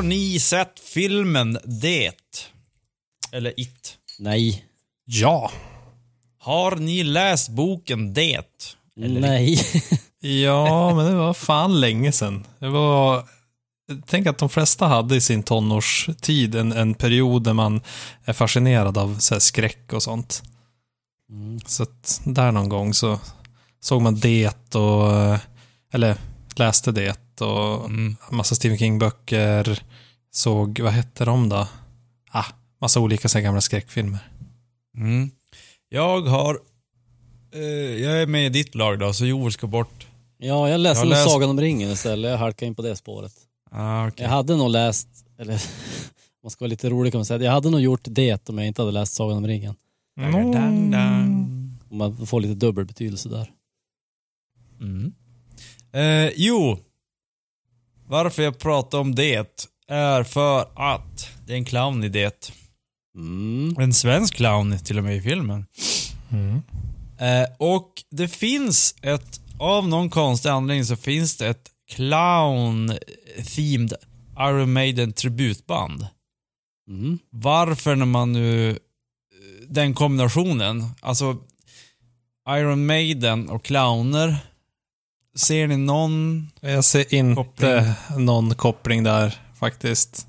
Har ni sett filmen Det? Eller It? Nej. Ja. Har ni läst boken Det? Eller Nej. Ja, men det var fan länge sedan. Det var... Tänk att de flesta hade i sin tonårstid en, en period där man är fascinerad av så här, skräck och sånt. Så att där någon gång så såg man det och, eller läste det och Mm. massa Stephen King-böcker. Såg, vad hette de då? Ah, massa olika så gamla skräckfilmer. Mm. Jag har... Eh, jag är med i ditt lag då, så Joel ska bort. Ja, jag läste Jag nog läst- Sagan om ringen istället. Jag halkade in på det spåret. Ah, okej. Jag hade nog läst, eller man ska vara lite rolig kan man säga, jag hade nog gjort det om jag inte hade läst Sagan om ringen. Och Man får lite dubbel betydelse där. Mm. Eh, jo, varför jag pratar om det är för att det är en clown i det. Mm. En svensk clown till och med i filmen. Mm. Eh, och det finns ett, av någon konstig anledning så finns det ett clown-themed Iron Maiden tributband. Mm. Varför när man nu, den kombinationen, alltså Iron Maiden och clowner, ser ni någon? Jag ser inte Koppling. någon koppling där faktiskt.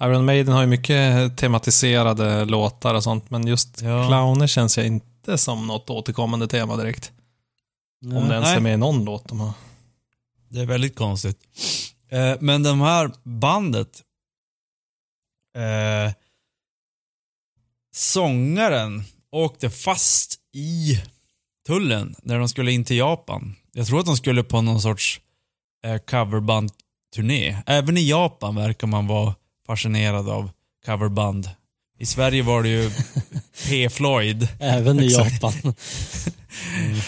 Iron Maiden har ju mycket tematiserade låtar och sånt, men just Ja. clowner känns ju inte som något återkommande tema direkt. Om det ens Nej. är med i någon låt de har. Det är väldigt konstigt. Eh, men de här bandet, eh, sångaren åkte fast i tullen när de skulle in till Japan. Jag tror att de skulle på någon sorts eh, coverband-turné. Även i Japan verkar man vara fascinerad av coverband. I Sverige var det ju P. Floyd. Även i. Japan.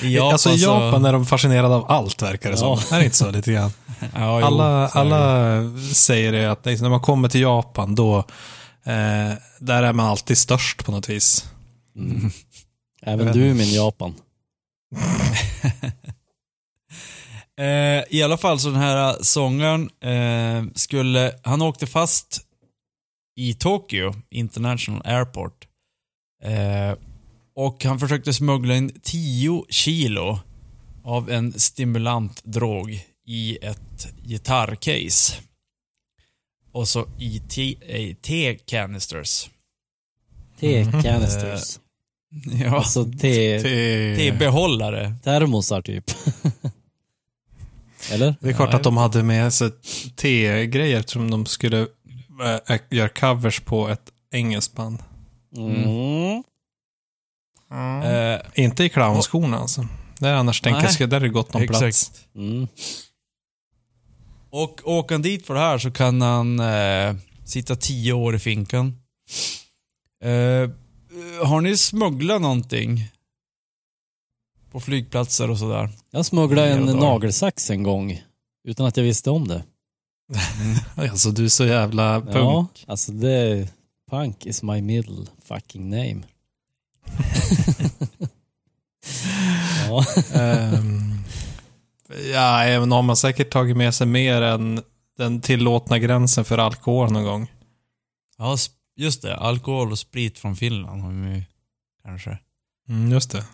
I Japan, alltså i så- Japan är de fascinerade av allt verkar det Ja. som. Är det inte så lite grann? Ja, jo, alla, alla säger det att liksom, när man kommer till Japan då, eh, där är man alltid störst på något vis. Även vet du min Japan. Eh, I alla fall så den här sångaren eh, skulle, han åkte fast i Tokyo International Airport. Eh, och han försökte smuggla in 10 kilo av en stimulant drog i ett gitarrcase. Och så i eh, te-canisters. Te-canisters. Ja, Alltså te... Det, te-behållare. Termosar typ. Eller? det är klart Ja, att de hade med sig te-grejer som de skulle äh, göra covers på ett engelskt band. Mm. Eh, Inte i clownskorna alltså. Där annars tänker jag, Nej. där är det gott om plats. exakt. Mm. Och åker han dit för det här så kan han eh, sitta tio år i finkan. Eh, har ni smugglat någonting? På flygplatser och sådär? Jag smugglade en nagelsax en gång. Utan att jag visste om det. Alltså du är så jävla punk. Ja, alltså det... Punk is my middle fucking name. ja. Ehm, ja, även har man säkert tagit med sig mer än den tillåtna gränsen för alkohol någon gång. Ja, just det. Alkohol och sprit från Finland har vi kanske. Mm, just det.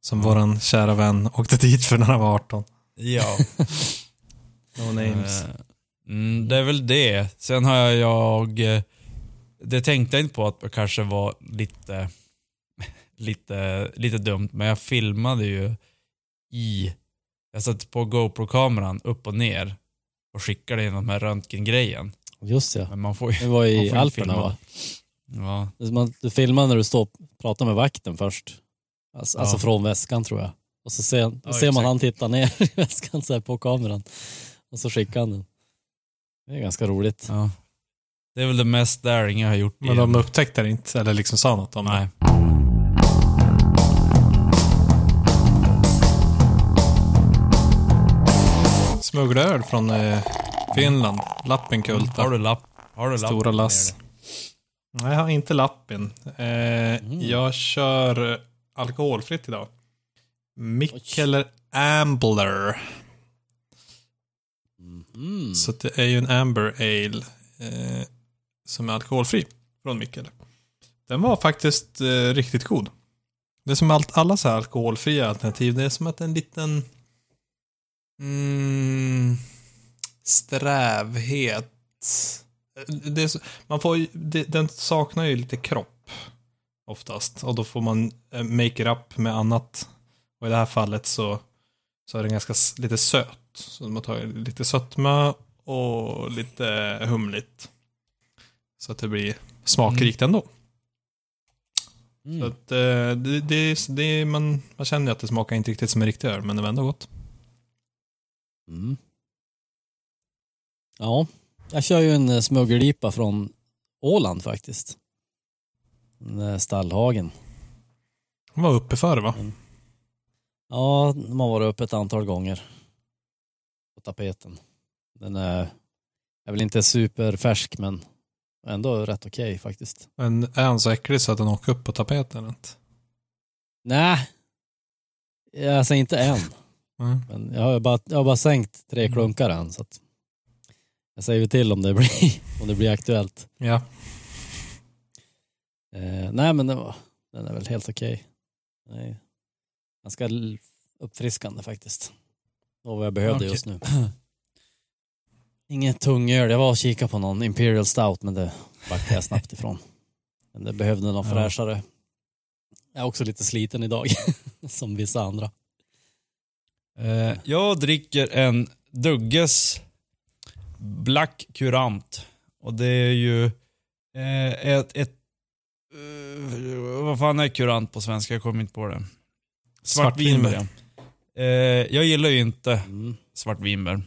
Som våran kära vän åkte dit för när han var 18. Ja. No names. Eh, Mm, det är väl det. Sen har jag... eh, Det tänkte jag inte på att det kanske var lite, lite, lite dumt, men jag filmade ju i... Jag satte på GoPro-kameran upp och ner och skickade in de här röntgengrejen. Just ja. Men man får ju... Det var i Alperna filma. va? Ja. Man, du filmar när du står och pratar med vakten först. Alltså, Ja. alltså från väskan tror jag. Och så ser, Ja, ser man han titta ner i väskan så här på kameran. Och så skickar han den. Det är ganska roligt. ja. Det är väl det mest daring jag har gjort. Men de upptäckte det inte, eller liksom sa något om Nej. det. Smuggla öl från eh, Finland. Lappenkulta. Har du lapp? Har du lapp? Stora lass. Nej, jag har inte lappen. Eh, Jag kör alkoholfritt idag. Mikkeller Ambler. Mm. Så det är ju en Amber Ale. eh, som är alkoholfri från Mikkel. Den var faktiskt eh, riktigt god. Det är som allt, alla så här alkoholfria alternativ, det är som att en liten mm, strävhet. Det så- man får, det, den saknar ju lite kropp oftast och då får man eh, make it up med annat. Och i det här fallet så, så är den ganska lite söt. Så man tar lite sötma och lite humligt. Så att det blir smakrikt ändå. Så Mm. att, eh, det, det, det, man, man känner ju att det smakar inte riktigt som en riktig öl, men det var ändå gott. Mm. Ja, jag kör ju en eh, smuggeldipa från Åland faktiskt. Där Stallhagen. Den var uppe förr va? Ja, de har varit uppe ett antal gånger på tapeten. Den är, är väl inte superfärsk men ändå rätt okej faktiskt. Men är han så äcklig så att den åker upp på tapeten? Inte? Nej, jag säger inte än. Mm. Men jag har bara, jag har bara sänkt tre Mm. klunkar än så att jag säger till om det blir, om det blir aktuellt. Ja. Eh, nej men den, var, den är väl helt okej. Nej. Ganska uppfriskande faktiskt. Det var vad jag behövde Okej. just nu. Inget tungöl. Jag var och kikade på någon Imperial Stout men det backade jag snabbt ifrån. Men det behövde någon Ja. fräschare. Jag är också lite sliten idag. som vissa andra. Eh, jag dricker en Dugges Black Curant. Och det är ju eh, ett, ett eh, vad fan är kurant på svenska? Jag kommer inte på det. Svartvinbär. Ja. Eh, jag gillar ju inte Mm. svartvinbär.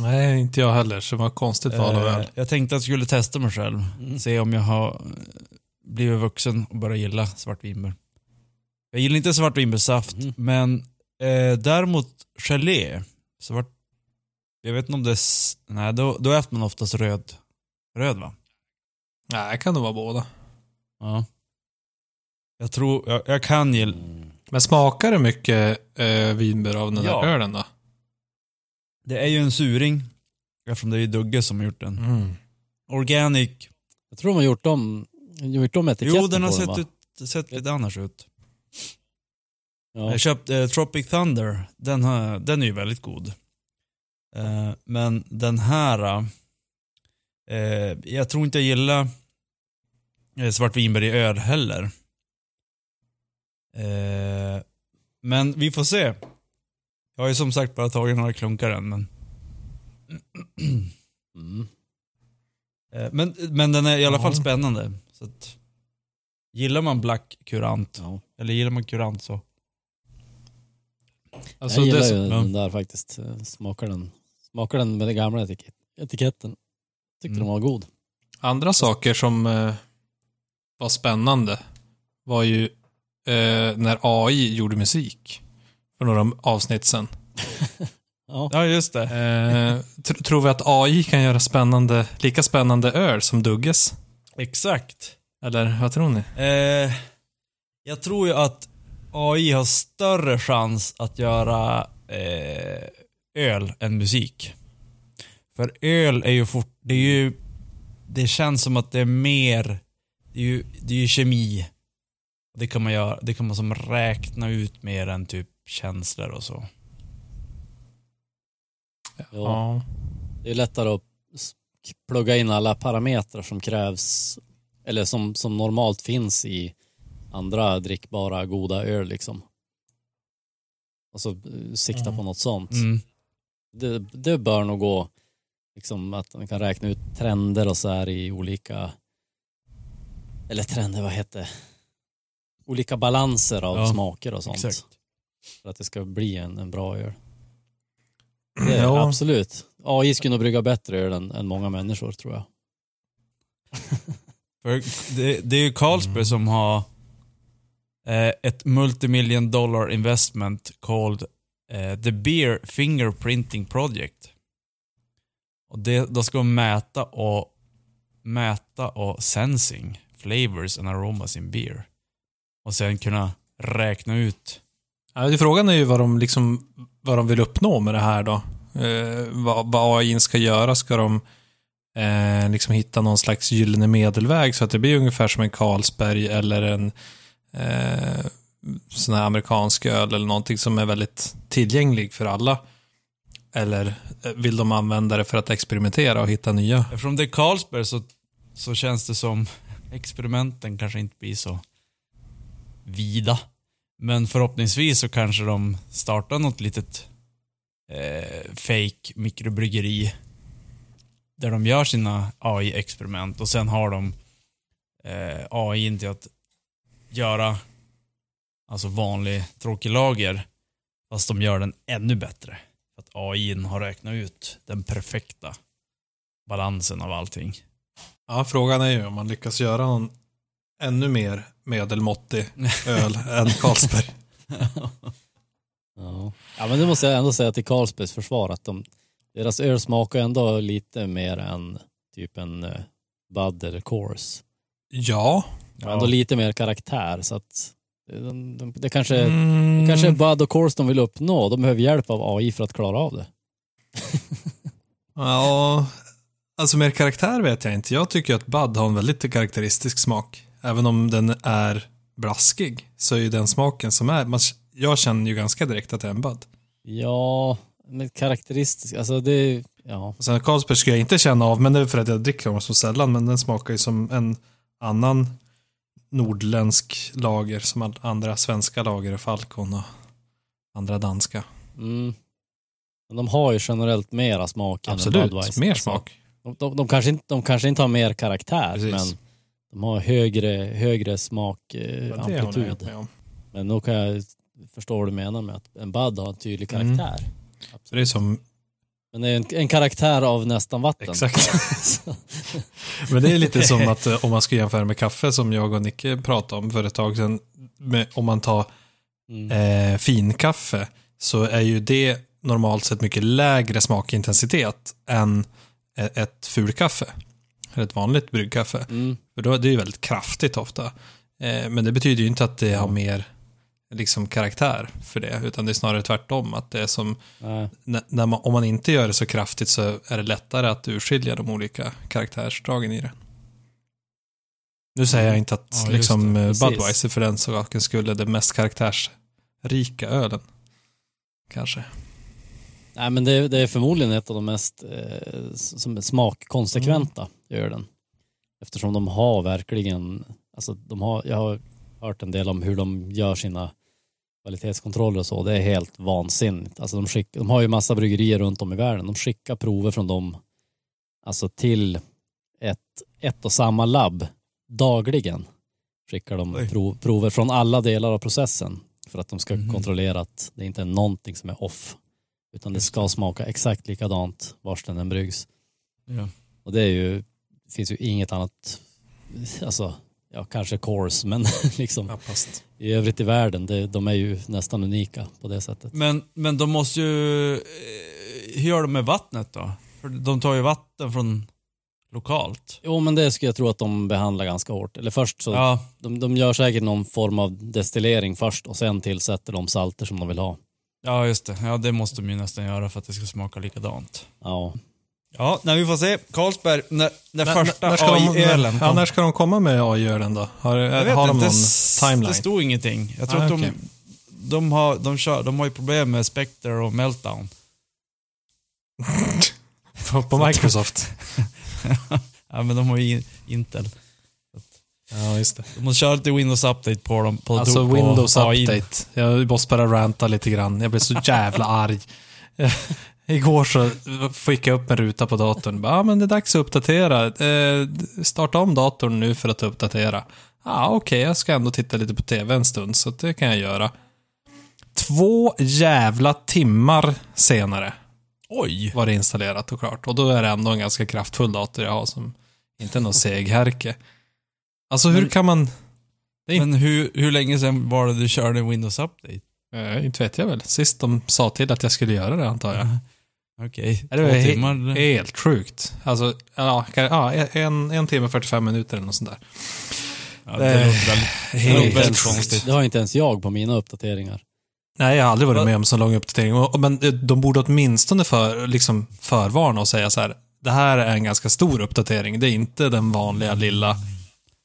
Nej, inte jag heller, så det var konstigt val av Eh, öl. jag tänkte att jag skulle testa mig själv. Mm. Se om jag har blivit vuxen och börjat gilla svartvinbär. Jag gillar inte svartvinbärssaft, Mhm. men eh, däremot gelé. Svart, jag vet inte om det är... Nej, då, då äter man oftast röd. Röd va? Nej, det kan nog vara båda. Ja. Jag tror, jag, jag kan gilla... Mm. Men smakar det mycket eh, vinbär av den Ja. där ölen då? Det är ju en suring, eftersom det är ju Dugge som har gjort den. Mm. Organic. Jag tror de har gjort om, gjort om etiketten Jo, den har på sett, va? ut, sett lite annars ut. Ja. Jag köpte eh, Tropic Thunder. Den, har, den är ju väldigt god. Eh, men den här, eh, jag tror inte jag gillar eh, svartvinbär i öl heller. Eh, men vi får se. Jag har ju som sagt bara tagit några klunkar än, men... Mm. Eh, men, men den är i alla Ja. fall spännande. Så att, gillar man Black Curant, Ja. eller gillar man Curant så... Alltså, jag gillar det, ju den där faktiskt. Eh, Smakar den, smakar den med den gamla etik etiketten. Tyckte Mm. den var god. Andra saker som eh, var spännande var ju eh, när AI gjorde musik för några avsnitt sedan. Ja. Ja, just det. Eh, tr- tror vi att AI kan göra spännande, lika spännande öl som Dugges? Exakt. Eller vad tror ni? Eh, jag tror ju att AI har större chans att göra eh, öl än musik. För öl är ju fort, det är ju, det känns som att det är mer, det är ju, det är ju kemi. Det kan man göra, det kan man som räkna ut mer än typ känslor och så. Ja. Det är lättare att plugga in alla parametrar som krävs eller som, som normalt finns i andra drickbara goda öl liksom. Alltså eh, sikta Mm. på något sånt. Mm. Det, det bör nog gå liksom att man kan räkna ut trender och så här i olika eller trender, vad heter det? Olika balanser av Ja, smaker och sånt. Exakt. För att det ska bli en, en bra öl. Det Ja. Absolut. AI skulle nog brygga bättre öl än, än många människor tror jag. För det, det är ju Carlsberg Mm. som har eh, ett multimillion dollar investment called eh, the Beer Fingerprinting Project. Och det, då ska de mäta och mäta och sensing flavors and aromas in beer. Och sen kunna räkna ut. Ja, frågan är ju vad de, liksom, vad de vill uppnå med det här då. Eh, vad, vad AI ska göra. Ska de eh, liksom hitta någon slags gyllene medelväg så att det blir ungefär som en Carlsberg eller en eh, sån här amerikansk öl eller någonting som är väldigt tillgänglig för alla. Eller eh, vill de använda det för att experimentera och hitta nya? Eftersom det är Carlsberg så, så känns det som experimenten kanske inte blir så vida. Men förhoppningsvis så kanske de startar något litet eh, fake mikrobryggeri där de gör sina AI-experiment och sen har de eh, AI till att göra alltså vanlig tråkig lager fast de gör den ännu bättre. AI har räknat ut den perfekta balansen av allting. Ja, frågan är ju om man lyckas göra någon ännu mer medelmåttig öl än Carlsberg. Ja. ja, men det måste jag ändå säga till Carlsbergs försvar att de, deras öl smakar ändå lite mer än typ en uh, Bud eller Coors. Ja. Ja. Ändå lite mer karaktär så att de, de, det kanske, Mm. det kanske är Bud och Coors de vill uppnå. De behöver hjälp av AI för att klara av det. Ja, alltså mer karaktär vet jag inte. Jag tycker att Bud har en väldigt karaktäristisk smak. Även om den är blaskig så är ju den smaken som är, man, jag känner ju ganska direkt att det är en Bud. Ja, men karaktäristiskt, alltså det, ja. Och sen Carlsberg skulle jag inte känna av, men det är för att jag dricker dem så sällan, men den smakar ju som en annan nordländsk lager som andra svenska lager, Falcon och andra danska. Mm. Men de har ju generellt mera smak än Absolut, Budweiser. mer Alltså, smak. De, de, de, kanske inte, de kanske inte har mer karaktär, Precis. men de har högre, högre smak, eh, Ja. Men då kan jag förstå vad du menar med att en Bud har en tydlig Mm. karaktär. Så det är som, Men det är en, en karaktär av nästan vatten. exakt. Men det är lite som att eh, om man ska jämföra med kaffe som jag och Nicke pratade om för ett tag sedan. Med, om man tar mm. eh, finkaffe så är ju det normalt sett mycket lägre smakintensitet än e- ett fulkaffe. Ett vanligt bryggkaffe. Mm. För då, det är ju väldigt kraftigt ofta. Eh, men det betyder ju inte att det har mer liksom, karaktär för det, utan det är snarare tvärtom. Att det är som, n- när man, om man inte gör det så kraftigt så är det lättare att urskilja de olika karaktärsdragen i det. Nu säger jag inte att Ja, liksom, eh. Budweiser för den saken skulle är den mest karaktärsrika ölen. Kanske. Nej men det, det är förmodligen ett av de mest eh, som är smakkonsekventa Mm. ölen. Eftersom de har verkligen, alltså de har, jag har hört en del om hur de gör sina kvalitetskontroller och så. Det är helt vansinnigt. Alltså de, skick, de har ju massa bryggerier runt om i världen. De skickar prover från dem alltså till ett, ett och samma labb dagligen. Skickar de prov, prover från alla delar av processen för att de ska Mhm. kontrollera att det inte är någonting som är off. Utan det ska smaka exakt likadant vars den än bryggs. Ja. Och det är ju, finns ju inget annat, alltså, ja kanske course, men liksom Knappast. i övrigt i världen, det, de är ju nästan unika på det sättet. Men, men de måste ju... eh, Hur gör de med vattnet då? För de tar ju vatten från lokalt. Jo men det skulle jag tro att de behandlar ganska hårt. Eller först så, Ja, de, de gör säkert någon form av destillering först och sen tillsätter de salter som de vill ha. ja, just det. Ja, det måste de ju nästan göra för att det ska smaka likadant. Ja. Ja, när vi får se. Carlsberg, när, när När- första när ska de- AI-ölen Ja, när ska de komma med AI-ölen då? Har, Jag vet har de inte, någon det, timeline? det stod ingenting. Jag tror Ah, att de, okej. de, har, de, kör, de har ju problem med Spectre och Meltdown. på, på Microsoft? ja, men de har ju Intel. ja, just det. De måste köra lite Windows Update på dem. På, Alltså på Windows AI. Update. Jag måste bara ranta lite grann. Jag blev så jävla arg. Igår så fick jag upp en ruta på datorn. Ja, ah, men det är dags att uppdatera. Eh, starta om datorn nu för att uppdatera. Ja, ah, okej, jag ska ändå titta lite på tv en stund, så det kan jag göra. Två jävla timmar senare Oj! var det installerat och klart. Och då är det ändå en ganska kraftfull dator jag har som inte är någon seghärke. Alltså hur Men- kan man... Men hur, hur länge sedan var det du körde Windows Update? eh, inte vet jag väl. Sist de sa till att jag skulle göra det antar jag. Okej, det två timmar. Helt sjukt. Alltså, ja, ja en, en timme och 45 minuter eller något sånt där. Ja, det Eh, låter väldigt... Helt, väldigt konstigt. Det har inte ens jag på mina uppdateringar. Nej, jag har aldrig varit med om så lång uppdatering. Men de borde åtminstone för, liksom förvarna och säga så här, det här är en ganska stor uppdatering. Det är inte den vanliga lilla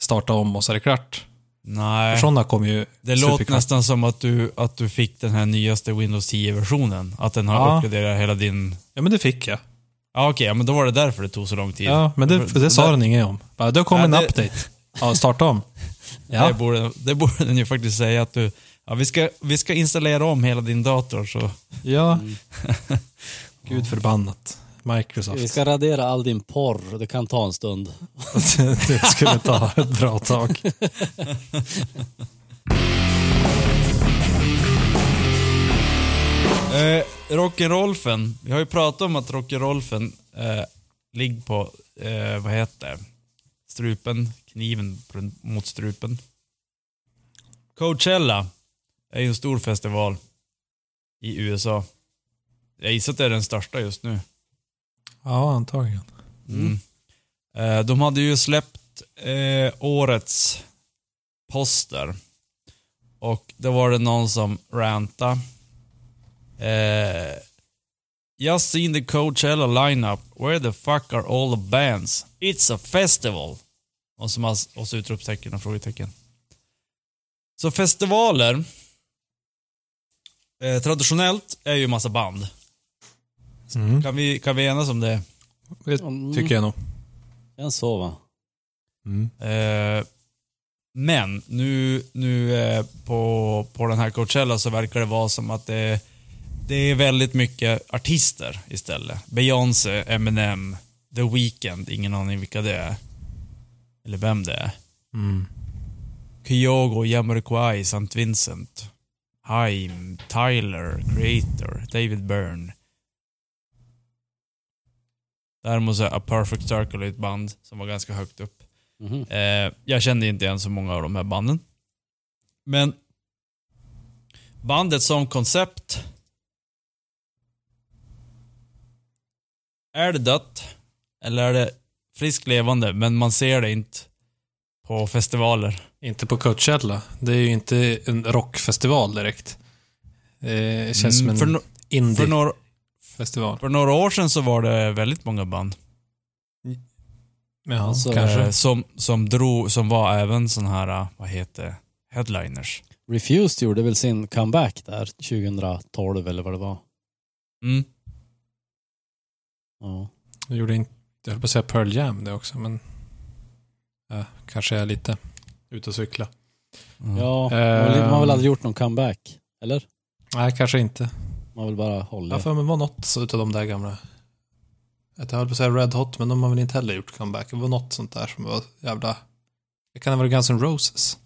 starta om och så är det klart. Nej. För sådana kommer ju Det låter nästan som att du, att du fick den här nyaste Windows 10-versionen. Att den har Ja. uppgraderat hela din... Ja, men det fick jag. Ja okej, ja, men då var det därför det tog så lång tid. Ja, men det, För- det sa där- den inget om. Bara, det kom Ja, en det- update. Ja, starta om. Det, Ja, borde, det borde den ju faktiskt säga att du... Ja, vi ska, vi ska installera om hela din dator så... ja. Mm. Gud förbannat. Microsoft. Vi ska radera all din porr. Det kan ta en stund. det skulle ta ett bra tag. Eh, Rock'n'Rolfen. Vi har ju pratat om att Rock'n'Rolfen eh, ligger på, eh, vad heter det? Strupen, kniven mot strupen. Coachella är ju en stor festival i USA. Jag gissar att det är den största just nu. Ja, antagligen. Mm. Eh, de hade ju släppt eh, årets poster. Och då var det någon som ranta. Eh, Just seen the Coachella lineup. Where the fuck are all the bands? It's a festival. Och så, och så utropstecken och frågetecken. Så festivaler. Eh, traditionellt är ju massa band. Mm. Kan vi, kan vi enas om det? Det Mm. tycker jag nog. En så va? Mm. Eh, men nu, nu eh, på, på den här Coachella så verkar det vara som att det, det är väldigt mycket artister istället. Beyoncé, Eminem, The Weeknd, ingen aning vilka det är. Eller vem det är. Mm. Kyogo, Jamiroquai, St. Vincent, Haim, Tyler, Creator, David Byrne. Däremot så är A Perfect Circle ett band som var ganska högt upp. Mhm. Eh, jag kände inte igen så många av de här banden. Men bandet som koncept. Är det dött? Eller är det friskt levande? Men man ser det inte på festivaler. Inte på Coachella. Det är ju inte en rockfestival direkt. Det känns Mm, som för, en no- för, indie-festival. Några, för några år sedan så var det väldigt många band. Ja, Alltså, kanske. Eh, som, som, drog, som var även sån här, eh, vad heter headliners. Refused gjorde väl sin comeback där 2012 eller vad det var. Mm. Ja. Jag gjorde inte, jag höll på att säga Pearl Jam det också, men ja, kanske är lite ute och cykla. Ja, Ehm. har väl- man har väl aldrig gjort någon comeback? Eller? Nej, kanske inte. Man vill bara Jag hålla. har för mig det var något utav de där gamla. Jag höll på att säga Red Hot, men de har väl inte heller gjort comeback. Det var något sånt där som var jävla... Det kan ha varit Guns N' Roses.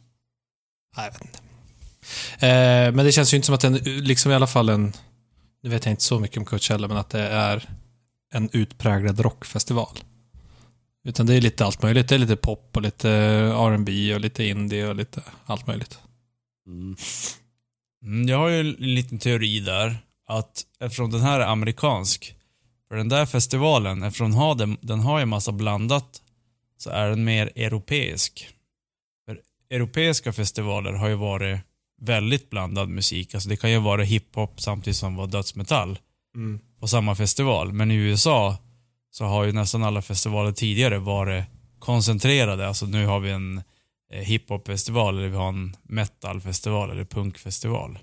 Nej, jag vet inte. Eh, men det känns ju inte som att den, liksom i alla fall en... Nu vet jag inte så mycket om Coachella, men att det är en utpräglad rockfestival. Utan det är lite allt möjligt. Det är lite pop och lite R&B och lite indie och lite allt möjligt. Mm. Mm, jag har ju en liten teori där. Att eftersom den här är amerikansk. För den där festivalen, eftersom den har, den, den har ju massa blandat. Så är den mer europeisk. För europeiska festivaler har ju varit väldigt blandad musik. Alltså det kan ju vara hiphop samtidigt som var dödsmetall. på samma festival. Men i USA så har ju nästan alla festivaler tidigare varit koncentrerade. Alltså nu har vi en eh, hiphop-festival eller vi har en metal-festival eller punkfestival.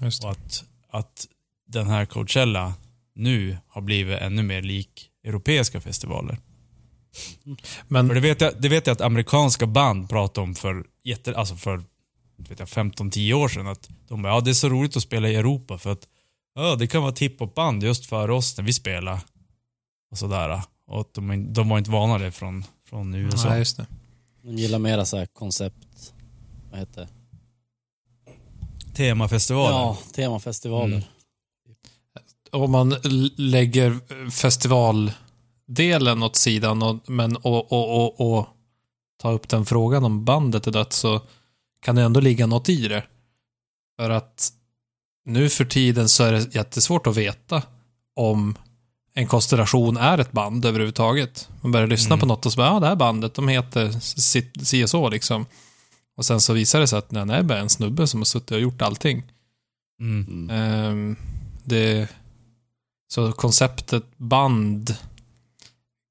Just det. Och att, att den här Coachella nu har blivit ännu mer lik europeiska festivaler. Men För det vet jag, det vet jag att amerikanska band pratade om för, jätte, alltså för inte vet jag, 15-10 år sedan. Att de bara, ja det är så roligt att spela i Europa för att ja, det kan vara ett hiphopband just för oss när vi spelar. Och sådär. Och att de, de var inte vana det från, från USA. Nej, just det. De gillar mera så här koncept... Vad heter det? Temafestivaler. Ja, temafestivaler. Mm. om man lägger festivaldelen åt sidan och, men, och, och, och, och ta upp den frågan om bandet är dött så kan det ändå ligga något i det. För att nu för tiden så är det jättesvårt att veta om en konstellation är ett band överhuvudtaget. Man börjar lyssna Mm. på något och så bara, ja det här bandet, de heter si- si och så liksom. Och sen så visar det sig att det är bara en snubbe som har suttit och gjort allting. Mm. Ehm, det, så konceptet band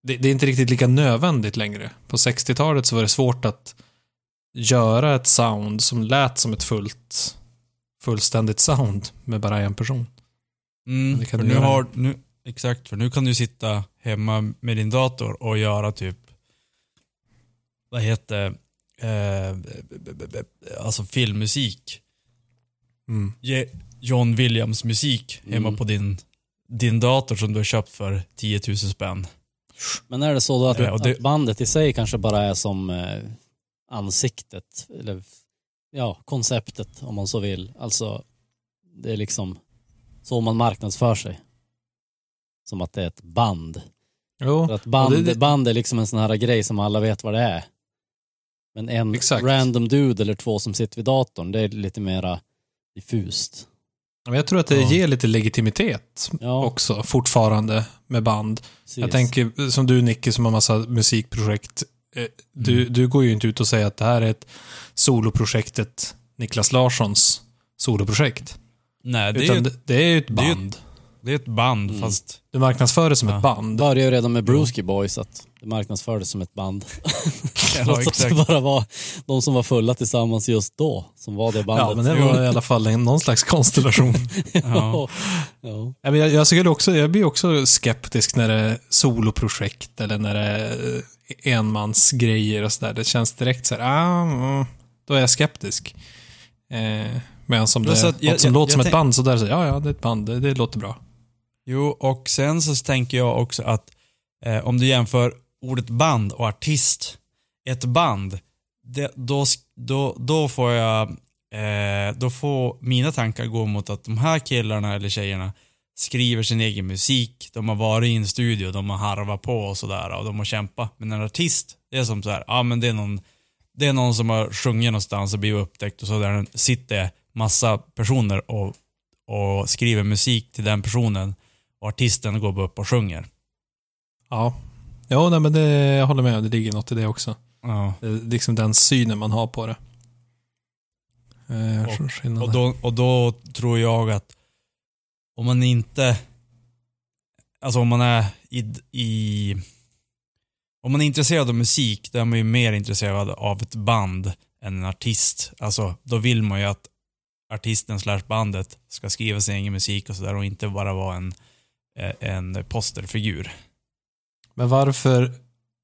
det, det är inte riktigt lika nödvändigt längre. På 60-talet så var det svårt att göra ett sound som lät som ett fullt, fullständigt sound med bara en person. Mm, Det kan för nu göra. har, nu, exakt, för nu kan du sitta hemma med din dator och göra typ, vad heter eh, alltså filmmusik. Mm. Ge John Williams musik hemma Mm. på din, din dator som du har köpt för 10 000 spänn. Men är det så då att, Ja, och det- att bandet i sig kanske bara är som eh, ansiktet, eller ja, konceptet om man så vill. Alltså, det är liksom så man marknadsför sig. Som att det är ett band. Jo, För att band, och det- band är liksom en sån här grej som alla vet vad det är. Men en Exakt. random dude eller två som sitter vid datorn, det är lite mera diffust. men jag tror att det Ja. ger lite legitimitet Ja, också, fortfarande, med band. precis. Jag tänker, som du Nicky som har massa musikprojekt. eh, Du, Mm. du går ju inte ut och säger att det här är ett soloprojektet, Niklas Larssons soloprojekt. Nej, det är, Utan ju, det, det är ju ett det är ju- band. Det är ett band Mm. fast, Du marknadsför det som Ja. ett band. Det började ju redan med Brewski Boys, att det marknadsfördes som ett band. ja, Trots att det bara var de som var fulla tillsammans just då, som var det bandet. Ja, men det var i alla fall någon slags konstellation. Ja. ja. Ja, men jag, jag, skulle också, jag blir också skeptisk när det är soloprojekt eller när det är enmansgrejer och sådär. Det känns direkt så här, ah, mm, då är jag skeptisk. Eh, Medan som det jag- något som jag- låter som jag ett tänk- band, så där så ja, ja, det är ett band, det, det låter bra. Jo, och sen så tänker jag också att eh, om du jämför ordet band och artist. Ett band, det, då, då, då får jag, eh, då får mina tankar gå mot att de här killarna eller tjejerna skriver sin egen musik. De har varit i en studio, de har harvat på och sådär och de har kämpat. Men en artist, det är som så här, ja men det är någon, det är någon som har sjungit någonstans och blivit upptäckt och så där sitter massa personer och, och skriver musik till den personen och artisten går bara upp och sjunger. Ja, ja nej, men det, jag håller med, det ligger något i det också. Ja. Det liksom den synen man har på det. Eh, Och-. Och, då, och då tror jag att om man inte, alltså om man är i, i om man är intresserad av musik, då är man ju mer intresserad av ett band än en artist. Alltså, då vill man ju att artisten slash bandet ska skriva sin egen musik och sådär och inte bara vara en, en posterfigur. Men varför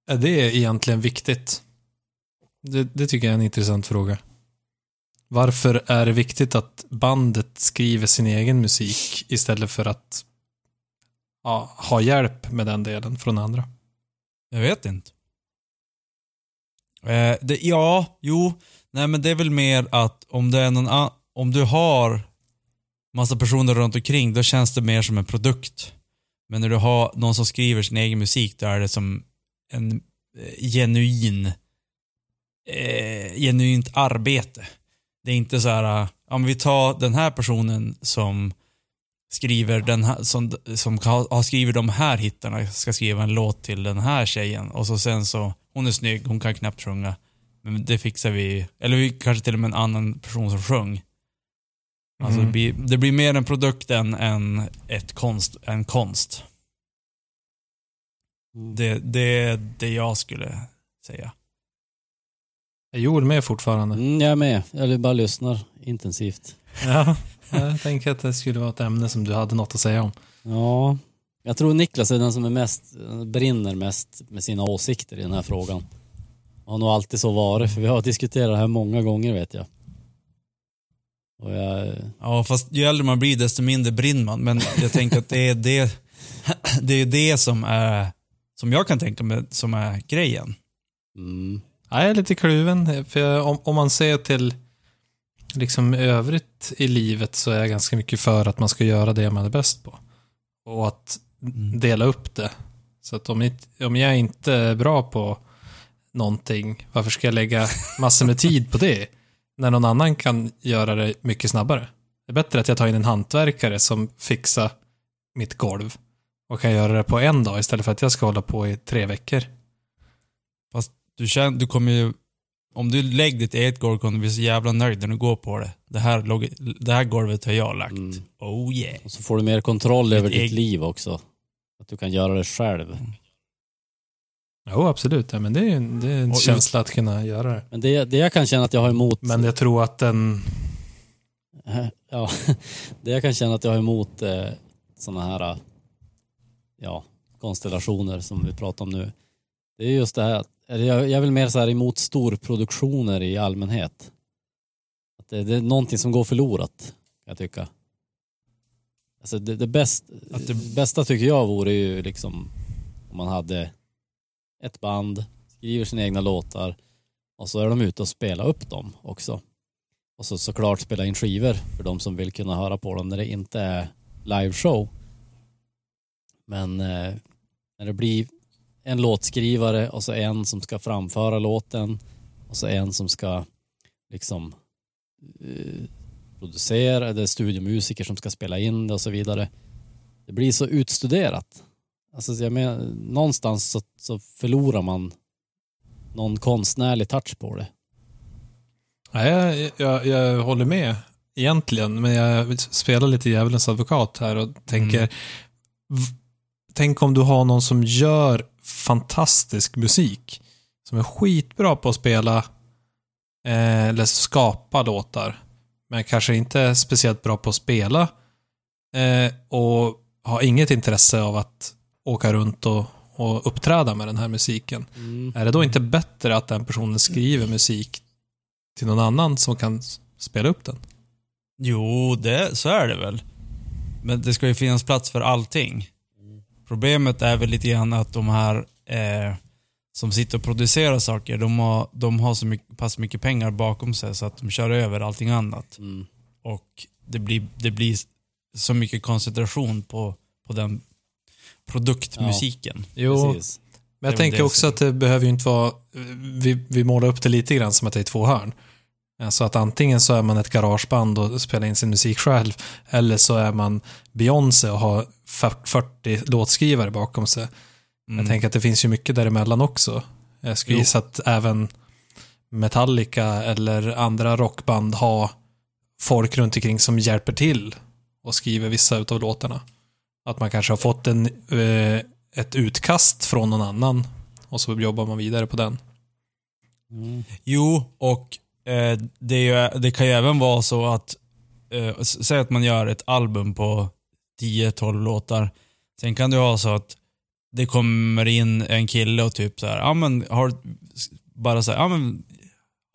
är det egentligen viktigt? Det, det tycker jag är en intressant fråga. Varför är det viktigt att bandet skriver sin egen musik istället för att ja, ha hjälp med den delen från andra? Jag vet inte. Eh, det, ja, jo, nej men det är väl mer att om det är någon an- om du har massa personer runt omkring då känns det mer som en produkt. Men när du har någon som skriver sin egen musik då är det som en eh, genuin eh, genuint arbete. Det är inte så här, eh, om vi tar den här personen som skriver den här, som, som har har skrivit de här hittarna ska skriva en låt till den här tjejen och så sen så, hon är snygg, hon kan knappt sjunga. Men det fixar vi, eller vi kanske till och med en annan person som sjöng. Alltså Mm. det, blir, det blir mer en produkt än, än ett konst, en konst. Det, det är det jag skulle säga. Är Joel med fortfarande? Mm, jag är med. Jag bara lyssnar intensivt. Ja, jag tänker att det skulle vara ett ämne som du hade något att säga om. Ja, jag tror Niklas är den som är mest, brinner mest med sina åsikter i den här frågan. Och har nog alltid så varit, för vi har diskuterat det här många gånger vet jag. Och jag, Ja, fast ju äldre man blir desto mindre brinner man. Men jag tänker att det är det, det, är det som är, som jag kan tänka mig, som är grejen. mm, Ja, jag är lite kluven. För om, om man ser till liksom övrigt i livet så är jag ganska mycket för att man ska göra det man är bäst på. Och att Mm. dela upp det. Så att om, inte- om jag inte är bra på någonting, varför ska jag lägga massor med tid på det? När någon annan kan göra det mycket snabbare. Det är bättre att jag tar in en hantverkare som fixar mitt golv och kan göra det på en dag istället för att jag ska hålla på i tre veckor. Du, känner, du kommer ju, om du lägger ditt eget golv kommer du bli så jävla nöjd när du går på det. Det här, det här golvet har jag lagt. mm. Oh yeah. Och så får du mer kontroll över ditt eget- liv också. Att du kan göra det själv. Jo, absolut. Ja, men det är, en- det är en Och känsla att kunna göra det. Men det, det jag kan känna att jag har emot... Men jag tror att den... Ja, det jag kan känna att jag har emot eh, sådana här eh, ja, konstellationer som vi pratar om nu. Det är just det här, jag, jag väl mer så här emot storproduktioner i allmänhet. Att det, det är någonting som går förlorat, kan jag tycka. Alltså det, det, bäst, Att det- bästa tycker jag vore ju liksom om man hade ett band, skriver sina egna låtar och så är de ute och spelar upp dem också. Och så såklart spela in skivor för de som vill kunna höra på dem när det inte är liveshow. Men eh, när det blir en låtskrivare och så en som ska framföra låten och så en som ska liksom eh, producera, det är studiomusiker som ska spela in det och så vidare. Det blir så utstuderat. Alltså jag menar, någonstans så, så förlorar man någon konstnärlig touch på det. Ja, jag, jag, jag håller med egentligen, men jag spelar lite djävulens advokat här och tänker Mm. Tänk om du har någon som gör fantastisk musik. Som är skitbra på att spela eh, eller skapa låtar. Men kanske inte speciellt bra på att spela. Eh, och har inget intresse av att åka runt och, och uppträda med den här musiken. Mm. Är det då inte bättre att den personen skriver musik till någon annan som kan spela upp den? Jo, det, så är det väl. Men det ska ju finnas plats för allting. Problemet är väl lite grann att de här eh, som sitter och producerar saker, de har, de har så mycket, pass mycket pengar bakom sig så att de kör över allting annat. Mm. Och det blir, det blir så mycket koncentration på, på den produktmusiken. Jo, Precis. men Det jag väl tänker det också att det behöver ju inte vara... Vi, vi målar upp det lite grann som att det är två hörn. Alltså att antingen så är man ett garageband och spelar in sin musik själv, eller så är man Beyoncé och har 40 låtskrivare bakom sig. Mm. Jag tänker att det finns ju mycket däremellan också. Jag skulle gissa att även Metallica eller andra rockband har folk runt omkring som hjälper till och skriver vissa utav låtarna. Att man kanske har fått en, eh, ett utkast från någon annan och så jobbar man vidare på den. Mm. Jo, och eh, det, är ju, det kan ju även vara så att, eh, säg att man gör ett album på 10-12 låtar. Sen kan det ha så att det kommer in en kille och typ så här, ja men har, bara så här, ja men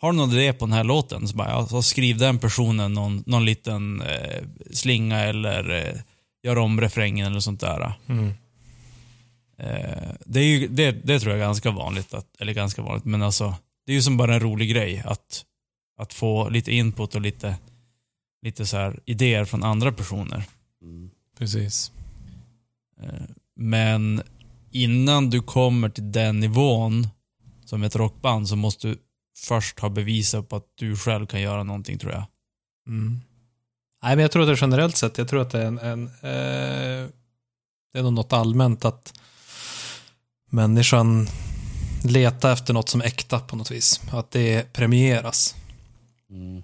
har du någon idé på den här låten? Så bara, ja, så skriv den personen någon, någon liten eh, slinga eller eh, gör om refrängen eller sånt där. Eh, det, är ju, det, det tror jag är ganska vanligt, att, eller ganska vanligt, men alltså det är ju som bara en rolig grej att, att få lite input och lite, lite så här idéer från andra personer. Mm. Precis. Eh, Men innan du kommer till den nivån som ett rockband så måste du först ha bevisat på att du själv kan göra någonting tror jag. Mm. Nej, men jag tror att det är generellt sett, jag tror att det är en, en eh, det är nog något allmänt att människan letar efter något som är äkta på något vis. Att det premieras. Mm.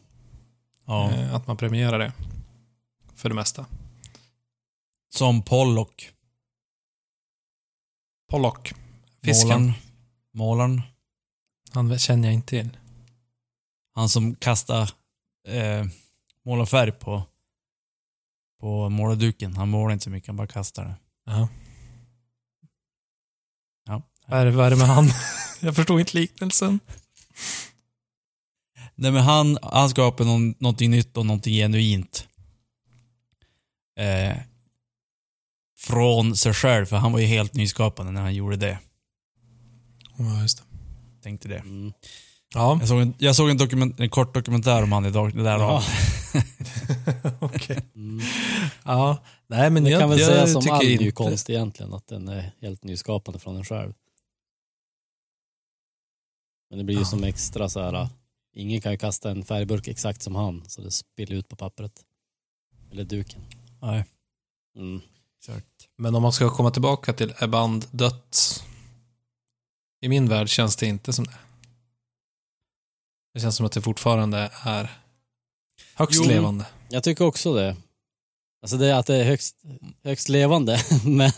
Ja. Eh, att man premierar det. För det mesta. Som Pollock. Pollock. Fisken. Målaren. Målaren. Han känner jag inte till. Han som kastar eh, målarfärg på, på målarduken. Han målar inte så mycket, han bara kastar det. Ja. Ja. Vad är, det, vad är det med han? jag förstod inte liknelsen. Nej men han, han skapar någon, någonting nytt och någonting genuint. Eh, från sig själv, för han var ju helt nyskapande när han gjorde det. Ja, just det. Tänkte det. Mm. Ja, Jag såg en, jag såg en, dokument, en kort dokumentär om han idag. Det där Ja. okej. Mm. Ja, nej men Det jag, kan väl jag sägas om tycker all inte... ny konst egentligen, att den är helt nyskapande från en själv. Men det blir ju Ja. som extra så här. ingen kan ju kasta en färgburk exakt som han, så det spiller ut på pappret. Eller duken. Nej, Mm. exakt. Men om man ska komma tillbaka till är band dött? I min värld känns det inte som det. Det känns som att det fortfarande är högst Jo. levande. Jag tycker också det. Alltså det är att det är högst, högst levande, men,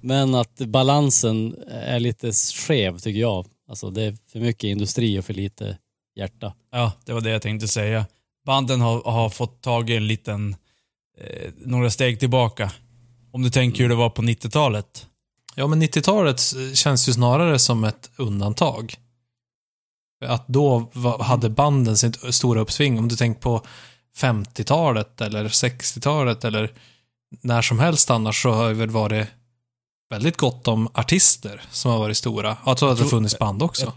men att balansen är lite skev tycker jag. Alltså det är för mycket industri och för lite hjärta. Ja, det var det jag tänkte säga. Banden har, har fått tag i en liten, eh, några steg tillbaka. Om du tänker hur det var på 90-talet. Ja, men 90-talet känns ju snarare som ett undantag. Att då hade banden sitt stora uppsving. Om du tänker på 50-talet eller 60-talet eller när som helst annars så har det väl varit väldigt gott om artister som har varit stora. Jag tror att det tror- funnits band också.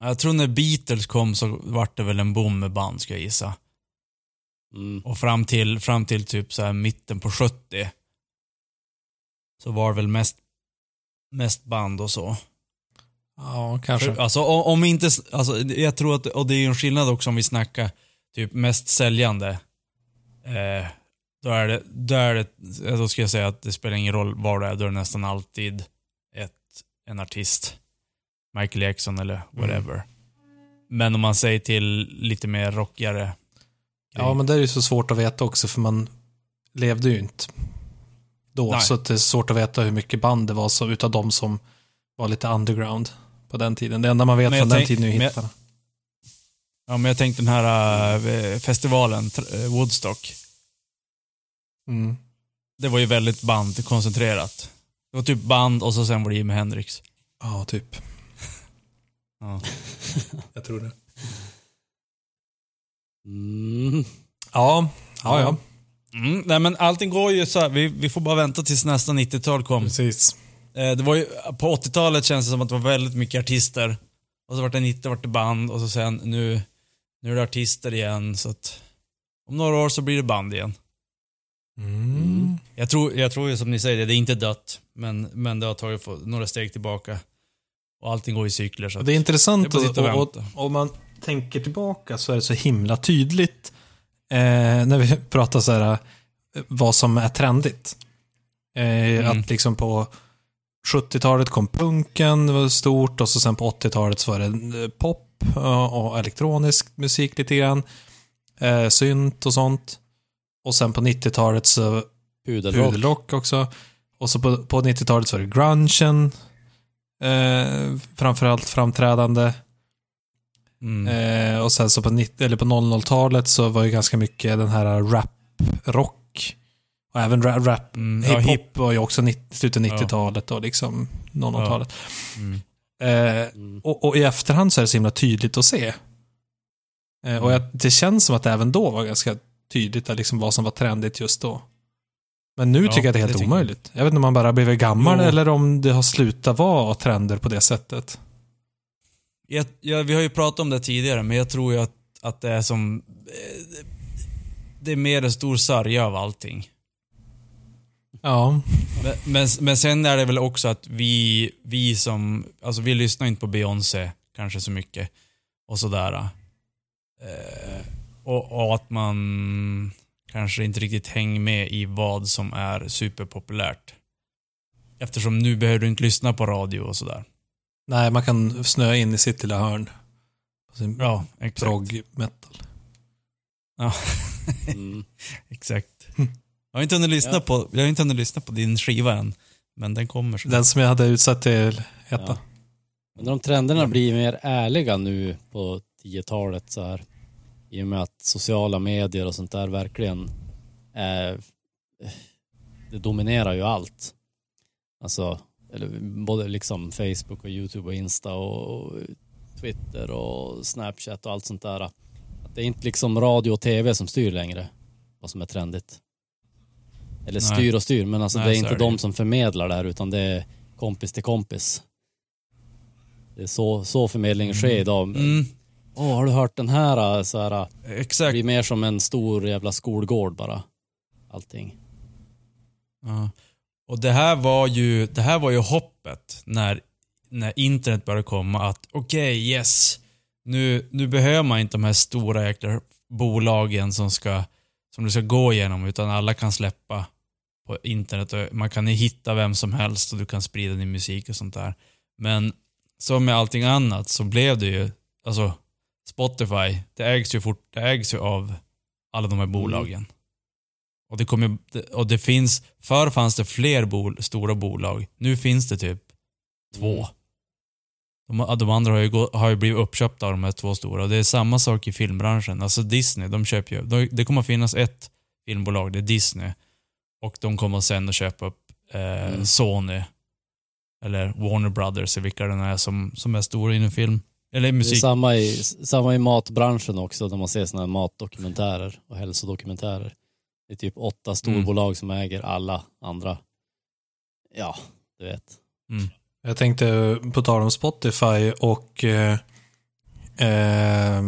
Jag tror när Beatles kom så vart det väl en boom med band, ska jag gissa. Mm. Och fram till, fram till typ så här mitten på 70 så var det väl mest, mest band och så. Ja, kanske. För, alltså om, inte, alltså jag tror att, och det är ju en skillnad också om vi snackar typ mest säljande. Eh, då är det, då är det, då ska jag säga att det spelar ingen roll var det är, då är det nästan alltid ett, en artist. Michael Jackson eller whatever. Men om man säger till lite mer rockigare. Ja, men det är ju så svårt att veta också för man levde ju inte då. Nej. Så det är svårt att veta hur mycket band det var så, utav de som var lite underground på den tiden. Det enda man vet från den tiden är ju hittarna. Ja, men jag tänkte den här eh, festivalen, eh, Woodstock. Mm. Det var ju väldigt bandkoncentrerat. Det var typ band och så sen var det Jimi Hendrix. Ja, typ. Ja. Jag tror det. Mm. Ja, ja, ja. Mm, nej men allting går ju så här, vi, vi får bara vänta tills nästa 90-tal kom. Precis. Eh, det var ju, på 80-talet känns det som att det var väldigt mycket artister. Och så vart det 90, vart det band och så sen nu, nu är det artister igen. Så att om några år så blir det band igen. Mm. Jag tror, jag tror ju som ni säger, det är inte dött. Men, men det har tagit några steg tillbaka. Och allting går i cykler. Så det är intressant Det är och och, om man tänker tillbaka så är det så himla tydligt eh, när vi pratar så här eh, vad som är trendigt. Eh, Mm. Att liksom på 70-talet kom punken, det var stort och så sen på 80-talet så var det eh, pop eh, och elektronisk musik lite grann. Eh, synt och sånt. Och sen på 90-talet så Pudelrock. pudelrock också. Och så på, på 90-talet så var det grungen. Eh, framförallt framträdande. mm. Eh, och sen så på, 90, eller på 00-talet så var ju ganska mycket den här rap-rock. Och även rap, rap Mm, ja, hiphop hip. var ju också 90, slutet Ja. 90-talet och liksom 00-talet. Mm. Eh, Mm. och, och i efterhand så är det så himla tydligt att se. Eh, och jag, det känns som att det även då var ganska tydligt att liksom vad som var trendigt just då. Men nu Ja, tycker jag att det är det helt jag. omöjligt. Jag vet inte om man bara blivit gammal Jo. eller om det har slutat vara trender på det sättet. Jag, jag, vi har ju pratat om det tidigare, men jag tror ju att, att det är som... eh, Det är mer en stor sörja av allting. Ja, Men, men, men sen är det väl också att vi, vi som... Alltså vi lyssnar inte på Beyoncé kanske så mycket. Och sådär. Eh, och, och att man kanske inte riktigt hänger med i vad som är superpopulärt. Eftersom nu behöver du inte lyssna på radio och sådär. nej man kan snöa in i sitt lilla hörn. På sin Ja, exakt. prog metal. Ja. Mm. Exakt. Jag har inte hunnit lyssna, Ja. på, jag har inte hunnit lyssna på din skiva än. Men den kommer. Så. Den som jag hade utsatt till heta. Ja. Men de trenderna blir mer ärliga nu på 10-talet så här. I och med att sociala medier och sånt där verkligen är, det dominerar ju allt. Alltså, eller både liksom Facebook och YouTube och Insta och Twitter och Snapchat och allt sånt där. Att det är inte liksom radio och tv som styr längre vad som är trendigt. Eller Nej. styr och styr, men alltså Nej, det är inte är det de som förmedlar det här utan det är kompis till kompis. Det är så, så förmedlingen sker idag. Mm, Åh, har du hört den här? Så här det exakt. blir mer som en stor jävla skolgård bara. Allting. Ja. Och det här var ju, det här var ju hoppet när, när internet började komma att okej, yes. Nu, nu behöver man inte de här stora jäkla bolagen som ska som du ska gå igenom utan alla kan släppa på internet och man kan hitta vem som helst och du kan sprida din musik och sånt där. Men som med allting annat så blev det ju, alltså Spotify, det ägs ju, fort, det ägs ju av alla de här bolagen. Och det, kommer, och det finns, förr fanns det fler bol, stora bolag. Nu finns det typ två. De, de andra har ju, gå, har ju blivit uppköpta av de här två stora. Och det är samma sak i filmbranschen. Alltså Disney, de köper ju, de, det kommer att finnas ett filmbolag, det är Disney. Och de kommer sen att köpa upp eh, Mm. Sony. Eller Warner Brothers, vilka det nu är som, som är stora inom film. Eller Det är musik. samma i, samma i matbranschen också, när man ser såna här matdokumentärer och hälsodokumentärer. Det är typ åtta storbolag som äger alla andra. Ja, du vet. Jag tänkte på tal om Spotify och eh, eh,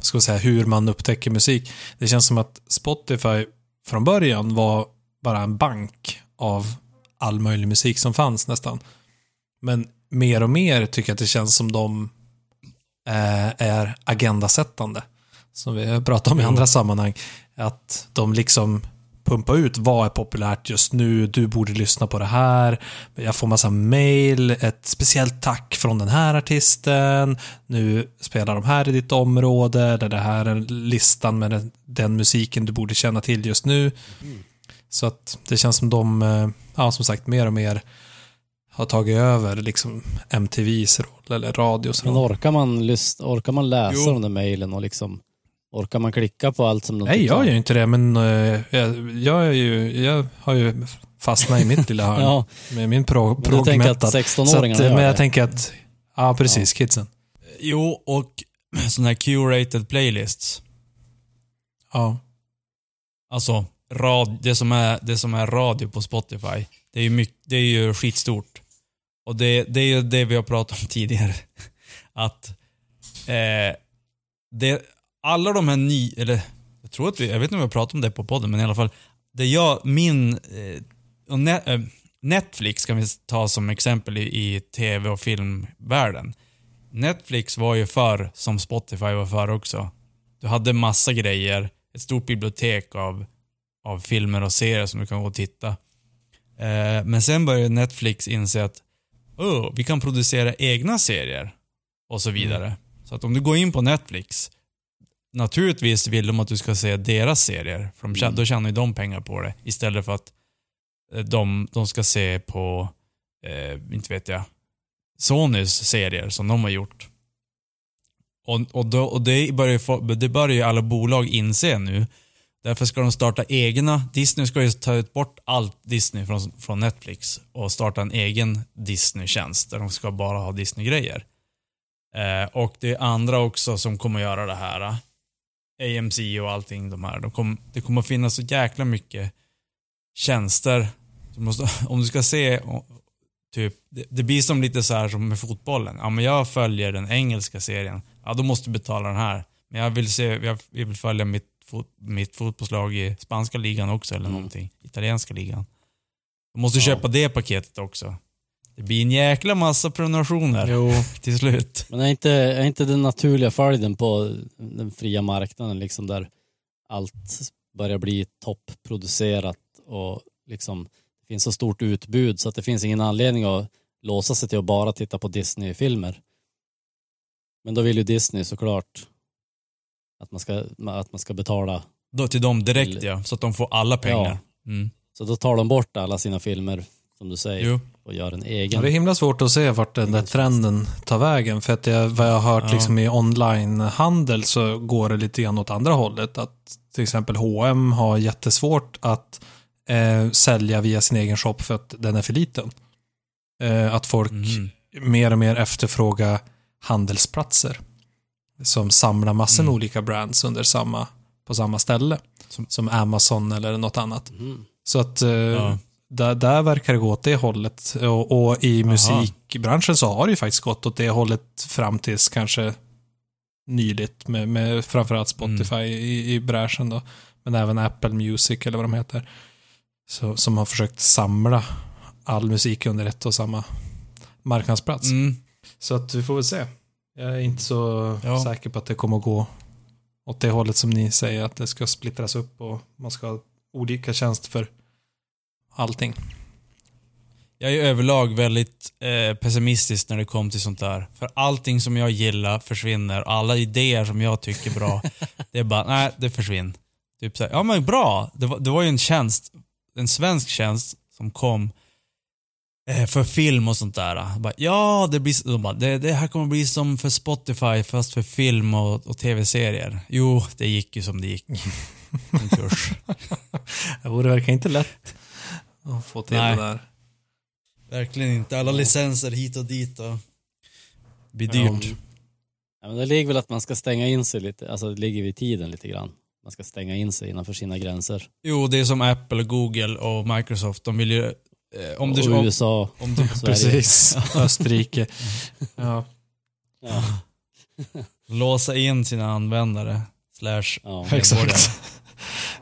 ska jag säga, hur man upptäcker musik. Det känns som att Spotify från början var bara en bank av all möjlig musik som fanns nästan. Men mer och mer tycker jag att det känns som de eh, är agendasättande. Som vi har pratat om i andra sammanhang. Att de liksom pumpar ut vad är populärt just nu, du borde lyssna på det här. Jag får massa mail, ett speciellt tack från den här artisten. Nu spelar de här i ditt område, där det här är listan med den, den musiken du borde känna till just nu. Så att det känns som de, eh, ja som sagt, mer och mer har tagit över liksom MTVs roll eller radios Men roll. orkar man, lyssna, orkar man läsa Jo. de där mejlen och liksom Orkar man klicka på allt som de Nej, jag gör ju inte det, men eh, jag, jag, är ju, jag har ju fastnat i mitt lilla hörn Ja, med min pro, men att, 16-åringarna eh, Men jag det. tänker att, ja precis, kidsen. Jo, och sådana här curated playlists. Ja. Alltså, rad, det, som är, det som är radio på Spotify, det är ju, mycket, det är ju skitstort. Och det, det är ju det vi har pratat om tidigare. Att eh, det, alla de här ny, eller jag tror att vi, jag vet inte om vi har pratat om det på podden, men i alla fall, det jag, min, eh, och ne, eh, Netflix kan vi ta som exempel i, i tv och filmvärlden. Netflix var ju förr som Spotify var förr också. Du hade massa grejer, ett stort bibliotek av, av filmer och serier som du kan gå och titta. Eh, men sen började Netflix inse att oh, vi kan producera egna serier och så vidare. Så att om du går in på Netflix, naturligtvis vill de att du ska se deras serier, för de, tjä- då tjänar ju de pengar på det istället för att eh, de, de ska se på, eh, inte vet jag, Sonys serier som de har gjort. Och, och, då, och det, börjar det börjar ju alla bolag inse nu. Därför ska de starta egna. Disney ska ju ta bort allt Disney från, från Netflix och starta en egen Disney-tjänst där de ska bara ha Disney-grejer. Eh, och det är andra också som kommer göra det här. AMC och allting de här. De kom, det kommer finnas så jäkla mycket tjänster. Du måste, om du ska se, typ, det, det blir som lite så här som med fotbollen. Ja, men jag följer den engelska serien. Ja, då måste du betala den här. Men jag vill, se, jag vill följa mitt, fot, mitt fotbollslag i spanska ligan också eller Mm. någonting. Italienska ligan. Du måste Ja. köpa det paketet också. Det blir en jäkla massa prenumerationer Jo. till slut. Men är inte, är inte den naturliga följden på den fria marknaden liksom där allt börjar bli topproducerat och liksom det finns så stort utbud så att det finns ingen anledning att låsa sig till att bara titta på Disney-filmer. Men då vill ju Disney såklart att man ska, att man ska betala. Då till dem direkt Till- ja, så att de får alla pengar. Mm. Så då tar de bort alla sina filmer som du säger Jo. och gör en Ja, egen. det är himla svårt att se vart den där trenden tar vägen. För att jag, vad jag har hört Ja. liksom i onlinehandel så går det lite grann åt andra hållet. Att till exempel H&M har jättesvårt att eh, sälja via sin egen shop för att den är för liten. Eh, att folk Mhm. mer och mer efterfrågar handelsplatser. Som samlar massor med Mm. olika brands under samma, på samma ställe. Som- Som, Amazon eller något annat. Mm. Så att eh, Ja. där, där verkar det gå åt det hållet. Och, och i Aha. musikbranschen så har det ju faktiskt gått åt det hållet fram tills kanske nyligt med, med framförallt Spotify Mm. i, i bräschen då. Men även Apple Music eller vad de heter. Så, som har försökt samla all musik under ett och samma marknadsplats. Mm. Så att vi får väl se. Jag är inte så Ja. säker på att det kommer att gå åt det hållet som ni säger, att det ska splittras upp och man ska ha olika tjänster för allting. Jag är överlag väldigt eh, pessimistisk när det kommer till sånt där. För allting som jag gillar försvinner. Alla idéer som jag tycker är bra, det är bara, nej, det försvinner. Typ såhär, ja men bra. Det var, det var ju en tjänst, en svensk tjänst som kom för film och sånt där. Bara, ja, det, blir, de bara, det, det här kommer bli som för Spotify fast för film och, och tv-serier. Jo, det gick ju som det gick. Det vore verkar inte lätt att få till Nej. det där. Verkligen inte. Alla licenser hit och dit och... Det blir dyrt. Ja, Ja, men det ligger väl att man ska stänga in sig lite, alltså det ligger vid tiden lite grann. Man ska stänga in sig innanför sina gränser. Jo, det är som Apple, Google och Microsoft. De vill ju... Eh, om du... och Om, USA, om du Sverige. Precis. Österrike. Ja. Ja, låsa in sina användare. Slash... ja. Exakt.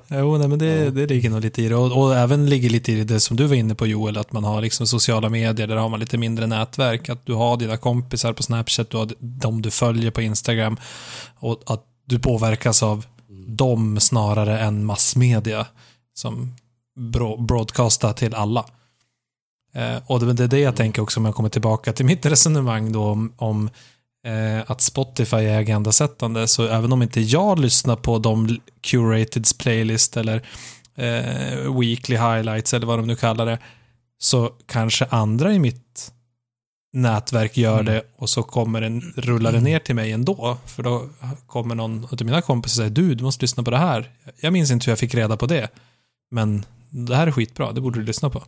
Jo, nej, men det, Ja. det ligger nog lite i det. Och, och även ligger lite i det som du var inne på Joel, att man har liksom sociala medier, där har man lite mindre nätverk. Att du har dina kompisar på Snapchat, du har de du följer på Instagram. Och att du påverkas av dem snarare än massmedia som bro- broadcastar till alla. Eh, och det är det jag tänker också om jag kommer tillbaka till mitt resonemang då om, om eh, att Spotify är agendasättande. Så även om inte jag lyssnar på de curateds playlist eller eh, weekly highlights eller vad de nu kallar det, så kanske andra i mitt nätverk gör Mm. det och så kommer den, rullar det ner till mig ändå. För då kommer någon av mina kompisar och säger du, du måste lyssna på det här. Jag minns inte hur jag fick reda på det. Men det här är skitbra, det borde du lyssna på.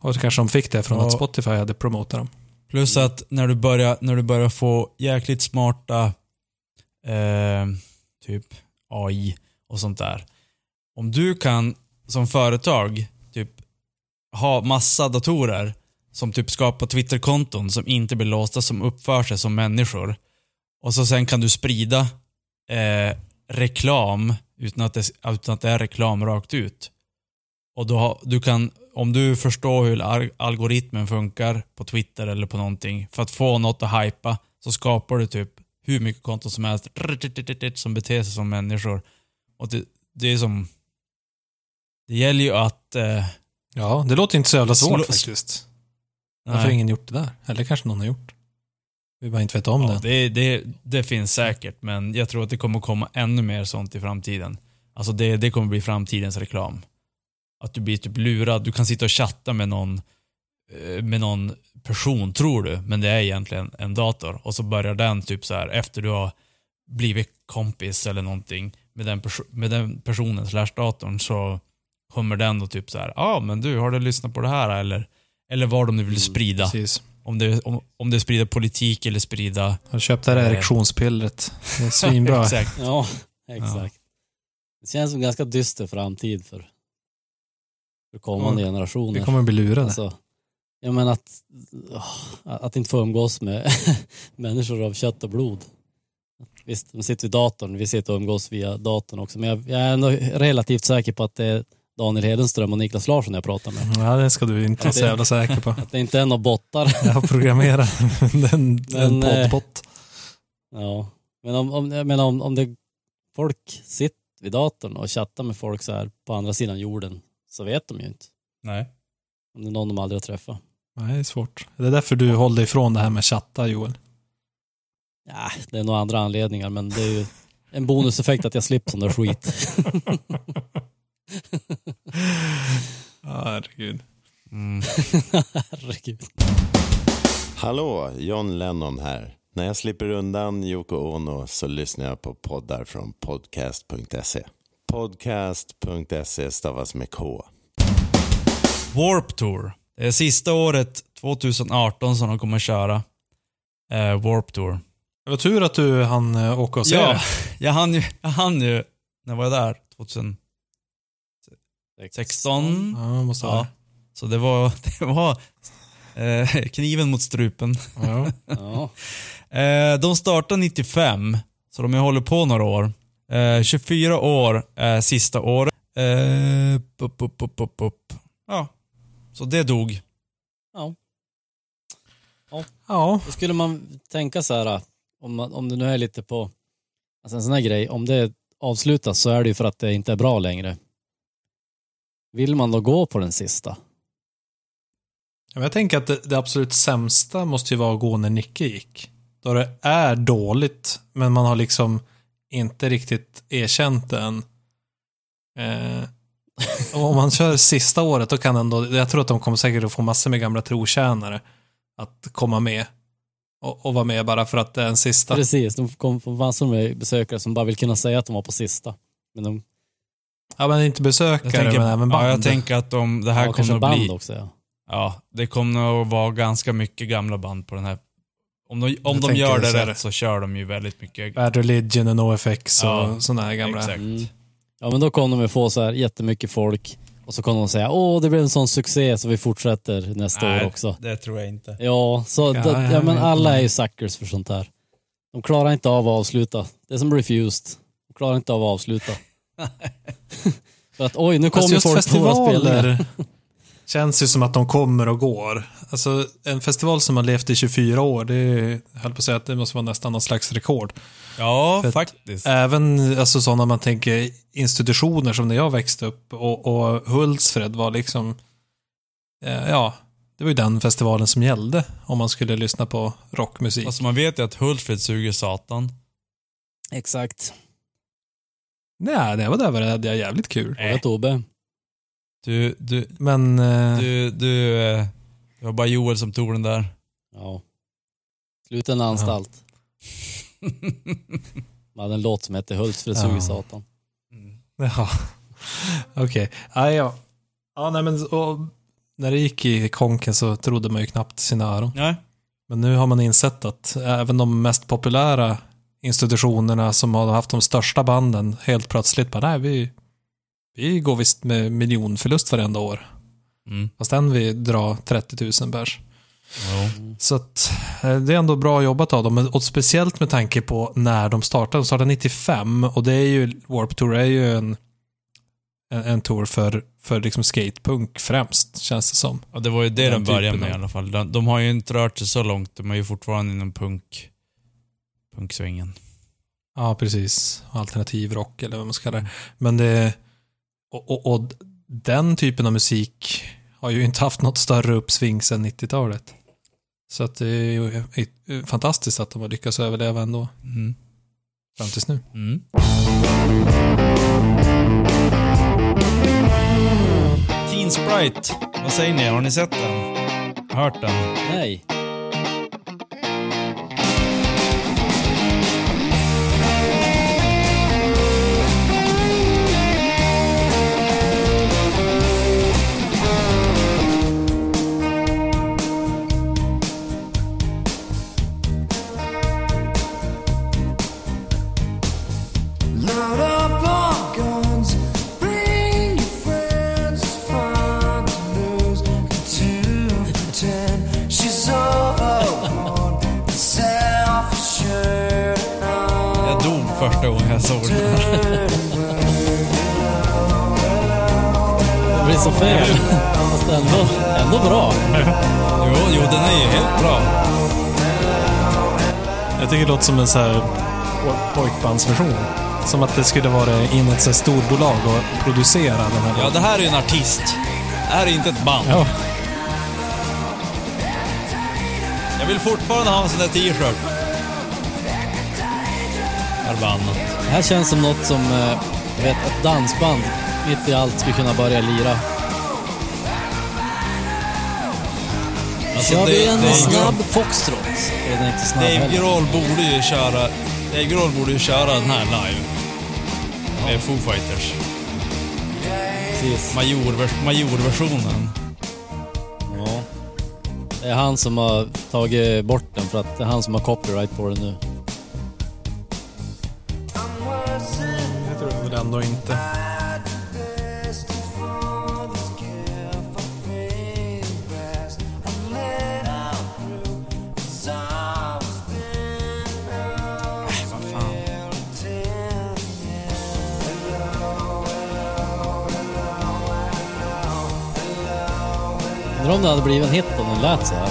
Och så kanske de fick det från Ja. att Spotify hade promotat dem. Plus att när du börjar, när du börjar få jäkligt smarta eh, typ AI och sånt där. Om du kan som företag typ ha massa datorer som typ skapar Twitterkonton som inte blir låsta, som uppför sig som människor. Och så sen kan du sprida eh, reklam utan att, det, utan att det är reklam rakt ut. Och då, du kan, om du förstår hur algoritmen funkar på Twitter eller på någonting, för att få något att hypa så skapar du typ hur mycket konton som helst som beter sig som människor. Och det, det är som... Det gäller ju att... Eh, Ja, det låter inte så jävla svårt faktiskt. Varför har ingen gjort det där? Eller kanske någon har gjort. Vi bara inte vet om Ja, det. det, det, det finns säkert, men jag tror att det kommer komma ännu mer sånt i framtiden. Alltså det, det kommer bli framtidens reklam. Att du blir typ lurad. Du kan sitta och chatta med någon, eh, med någon person, tror du, men det är egentligen en dator. Och så börjar den typ så här efter du har blivit kompis eller någonting med den, med den personen slash datorn så kommer den då typ så här, ja ah, men du, har du lyssnat på det här eller, eller vad de nu vill Mm, sprida. Precis. Om det, om, om det sprider politik eller sprida... Jag har köpt det här Eh. erektionspillret. Det är svinbra. Exakt. ja, exakt. Det känns som en ganska dyster framtid för, för kommande Ja, generationer. Vi kommer bli lurade. Alltså, jag menar att, att inte få umgås med människor av kött och blod. Visst, de sitter vid datorn, vi sitter och umgås via datorn också, men jag, jag är ändå relativt säker på att det är Daniel Hedenström och Niklas Larsson jag pratar med. Ja, det ska du inte vara så jävla säker på. Att det inte är några bottar. Jag har programmerat en, en Men, eh, poddbot. Ja, men om, om, jag menar om, om det folk sitter vid datorn och chattar med folk så här på andra sidan jorden så vet de ju inte. Nej. Om det är någon de aldrig har träffat. Nej, det är svårt. Det är därför du håller dig ifrån det här med chatta, Joel. Ja, det är nog andra anledningar men det är ju en bonuseffekt att jag slipper sån där skit. Ja, herregud. Mm. Herregud. Hallå, John Lennon här. När jag slipper undan Yoko Ono så lyssnar jag på poddar från podcast.se. Podcast.se stavas med K. Warp Tour. Det är sista året, 2018, som de kommer köra. Eh, Warp Tour. Det var tur att du hann eh, åka och se Ja, det. jag hann ju, jag hann ju, när var jag där? 2016? Ja, måste Ja. Så det var, det var eh, kniven mot strupen. Ja. Ja. Eh, de startade 95, så de har hållit på några år. Eh, 24 år är sista året. Eh, upp, upp, upp, upp, upp. Ja, så det dog. ja. ja, Då skulle man tänka så här, om, man, om det nu är lite på, alltså en sån här grej, om det avslutas så är det ju för att det inte är bra längre. Vill man då gå på den sista? Jag tänker att det, det absolut sämsta måste ju vara att gå när Nicke gick. Då det är dåligt, men man har liksom inte riktigt erkänt än. Eh, om man kör sista året, då kan ändå, jag tror att de kommer säkert att få massor med gamla trotjänare att komma med. Och, och vara med bara för att det är en sista. Precis, de kommer få massor med besökare som bara vill kunna säga att de var på sista. Men de Ja, men inte besökare, tänker, men även band. ja, jag tänker att de, det här kanske kommer att band bli... också. Ja. Ja, det kommer att vara ganska mycket gamla band på den här. Om de, om de gör det rätt det. så kör de ju väldigt mycket. Bad Religion och NoFX och Ja, sådana här gamla. Exakt. Mm. ja, men då kommer de ju få så här jättemycket folk och så kommer de säga åh, det blev en sån succé så vi fortsätter nästa Nej, år också. det tror jag inte. Ja, så Ja, jag ja, men alla är ju suckers för sånt här. De klarar inte av att avsluta. Det är som Refused. De klarar inte av att avsluta. för att oj, nu kommer folk på våra spelningar. känns ju som att de kommer och går. Alltså en festival som har levt i 24 år, det är, jag höll på att säga att det måste vara nästan någon slags rekord. Ja, För faktiskt. Även alltså, sådana man tänker institutioner som när jag växte upp och, och Hultsfred var liksom, eh, ja, det var ju den festivalen som gällde om man skulle lyssna på rockmusik. Alltså man vet ju att Hultsfred suger satan. Exakt. Nej, det var där var det jävligt kul. Fråga Tobbe. Du, du, Men eh, du, du, eh, det var bara Joel som tog den där. Ja. Sluten anstalt. Man hade en låt som hette Hultsfred Ja. suger satan. Ja, okej. Ja, ja. ja, nej men och, när det gick i konken så trodde man ju knappt sina öron. Nej. Men nu har man insett att även de mest populära institutionerna som har haft de största banden helt plötsligt bara, nej, vi, vi går visst med miljonförlust varenda år. Mm. Fast än vi drar 30 000 bärs. Jo. Så att eh, det är ändå bra jobbat av dem. Och speciellt med tanke på när de startade. De startade 95 och det är ju, Warp Tour är ju en, en, en tour för, för liksom skatepunk främst, känns det som. Ja, det var ju det Den de började med i alla fall. De, de har ju inte rört sig så långt. De är ju fortfarande inom punk, punksvängen. Ja, precis. Alternativ rock eller vad man ska kalla det. Men det, och, och, och den typen av musik har ju inte haft något större uppsving sedan 90-talet. Så att det är ju fantastiskt att de har lyckats överleva ändå, Mm. fram tills nu. Mm. Teen Sprite, vad säger ni? Har ni sett den? Hört den? Nej. Ändå, ändå bra. Jo, jo, den är ju helt bra. Jag tycker det låter som en så här po- pojkbandsversion. Som att det skulle vara in ett så här storbolag och producera den här Ja, det här är ju en artist. Det här är inte ett band. Ja. Jag vill fortfarande ha en sån där t-shirt. Förbannat. Det här känns som något som eh, vet, ett dansband mitt i allt skulle kunna börja lira. Alltså, Kör vi en Dave snabb Grohl- foxtrot? Är den inte snabb Dave heller? Grohl borde ju köra... Dave Grohl borde ju köra den här live. Med Foo Fighters. Precis. Major- Majorversionen. Ja. Det är han som har tagit bort den för att det är han som har copyright på den nu. Det tror jag väl ändå inte. Undrar om det hade blivit en hit om den lät så här.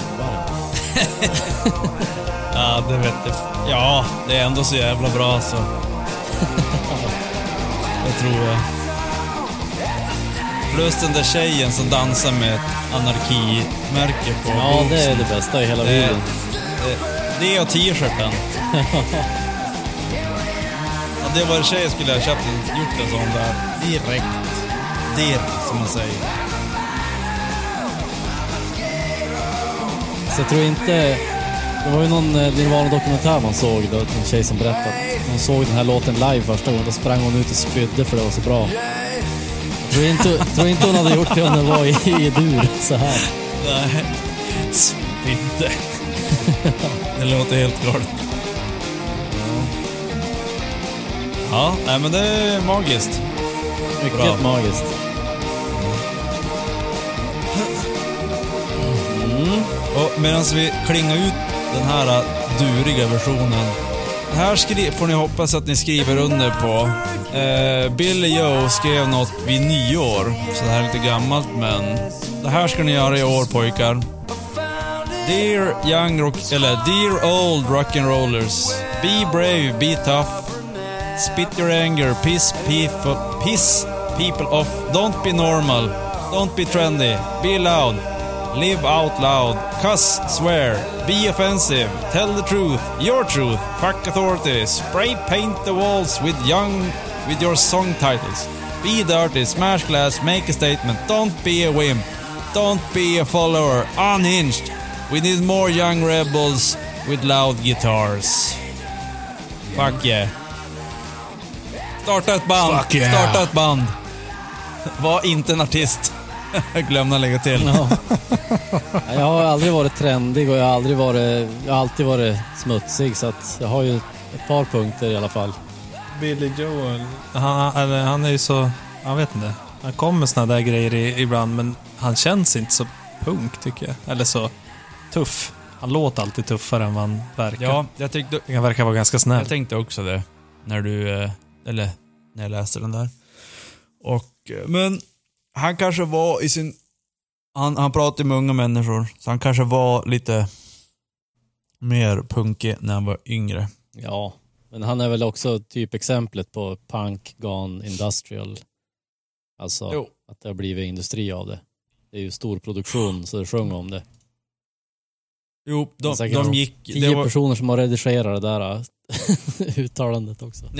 Ja, det vet jag. Ja, det är ändå så jävla bra så. Det tror jag. Plus den där tjejen som dansar med ett anarkimärke på Ja, det är det bästa i hela Det, videon. det, det och t-shirten. Om det var tjej skulle jag köpt en, gjort en sån där direkt. Direkt, som man säger. Jag tror inte... Det var ju någon eh, Nirvana-dokumentär man såg då, en tjej som berättade hon såg den här låten live första gången. Då sprang hon ut och spydde för det var så bra. Jag tror inte, tror inte hon hade gjort det om den var i, i dur så här. Nej. Spydde. det låter helt galet. Ja, nej men det är magiskt. Mycket Bra. magiskt. Och medan vi klingar ut den här duriga versionen. Här skri- får ni hoppas att ni skriver under på. Eh, Billy Joe skrev något vid nyår, så det här är lite gammalt men det här ska ni göra i år pojkar. Dear young rock, eller dear old rock'n'rollers. Be brave, be tough. Spit your anger, piss people, piss people off. Don't be normal. Don't be trendy. Be loud. Live out loud. Cuss, swear. Be offensive. Tell the truth. Your truth. Fuck authority. Spray paint the walls with young with your song titles. Be dirty. Smash glass. Make a statement. Don't be a wimp. Don't be a follower. Unhinged. We need more young rebels with loud guitars. Fuck yeah. Starta ett band. Yeah. Starta ett band. Var inte en artist. Glömde lägga till. Ja. Jag har aldrig varit trendig och jag har aldrig varit... Jag har alltid varit smutsig så att jag har ju ett par punkter i alla fall. Billy Joel, han, eller, han är ju så, jag vet inte. Han kommer med såna där grejer i, ibland, men han känns inte så punk tycker jag. Eller så tuff. Han låter alltid tuffare än vad han verkar. Ja, jag tyckte, Han verkar vara ganska snäll. jag tänkte också det. När du, eh, eller när jag läste den där. Och, eh, men han kanske var i sin, han, han pratade med unga människor, så han kanske var lite mer punkig när han var yngre. Ja, men han är väl också typexemplet på punk gone industrial. Alltså Jo. att det har blivit industri av det. Det är ju stor produktion så det sjöng om det. Jo, de, Säkert de gick... Tio Det var, personer som har redigerat det där äh, uttalandet också.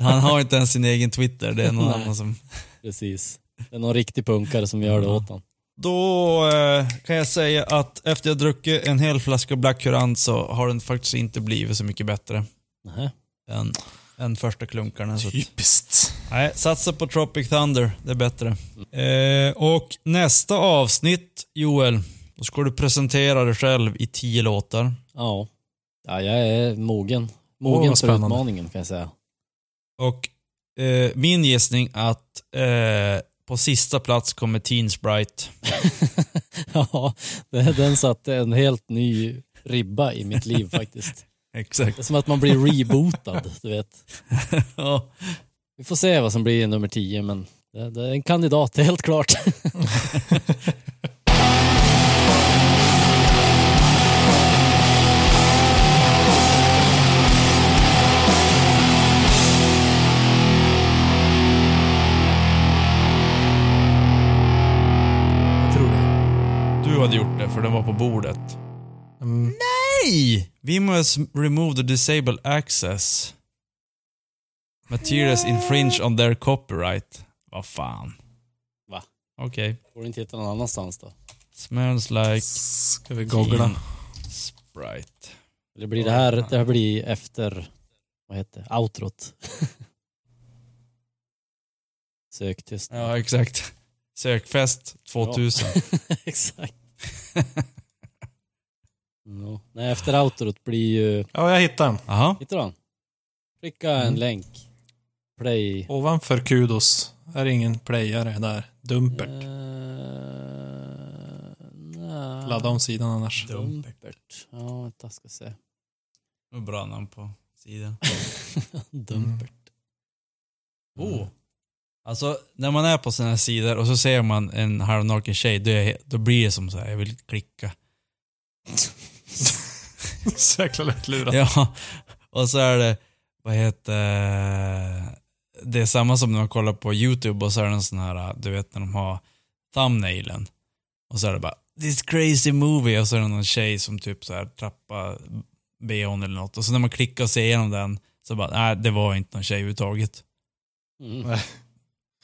han har inte ens sin egen Twitter, det är någon annan som... Precis. Det är någon riktig punkare som gör det åt honom. Då eh, kan jag säga att efter jag druckit en hel flaska Black Currant så har den faktiskt inte blivit så mycket bättre Nähä. än, än första klunkarna. Så att, Typiskt. nej, satsa på Tropic Thunder, det är bättre. Eh, och nästa avsnitt, Joel, då ska du presentera dig själv i tio låtar. Ja. ja, jag är mogen. Mogen vad för utmaningen kan jag säga. Och eh, min gissning att eh, på sista plats kommer Teen Sprite. ja, det- den satte en helt ny ribba i mitt liv faktiskt. Exakt. Det är som att man blir rebootad, du vet. ja. Vi får se vad som blir nummer 10, men det är en kandidat, helt klart. Det. Du hade gjort det för den var på bordet. Mm. Nej! We must remove the disabled access. Materials infringe on their copyright. Vad fan. Va? Okej. Får du inte hitta någon annanstans då? Smells like Ska vi googla? Sprite. Eller blir det här, det här blir efter, vad heter det, outrot? Sök tyst. Ja, exakt. Sökfest 2000. Exakt. no. Nej, efter outrot blir ju... Ja, jag hittade den. Jaha. Hittar du han? Skicka en Mm. länk. Play. Ovanför kudos är det ingen playare där. Dumpert. Uh, nej. Ladda om sidan annars. Dumpert. Ja, vänta, ska se. Det var Bra namn på sidan. Dumpert. Oh. Alltså, när man är på sådana här sidor och så ser man en halvnaken tjej, då, är, då blir det som så här, jag vill klicka. Så jäkla lättlurat. Ja, och så är det, vad heter det är samma som när man kollar på YouTube och så är det en sån här, du vet när de har thumbnailen. Och så är det bara, this crazy movie och så är det någon tjej som typ så här trappar bhn eller något. Och så när man klickar och ser igenom den Så bara, nej det var inte någon tjej överhuvudtaget. Mm.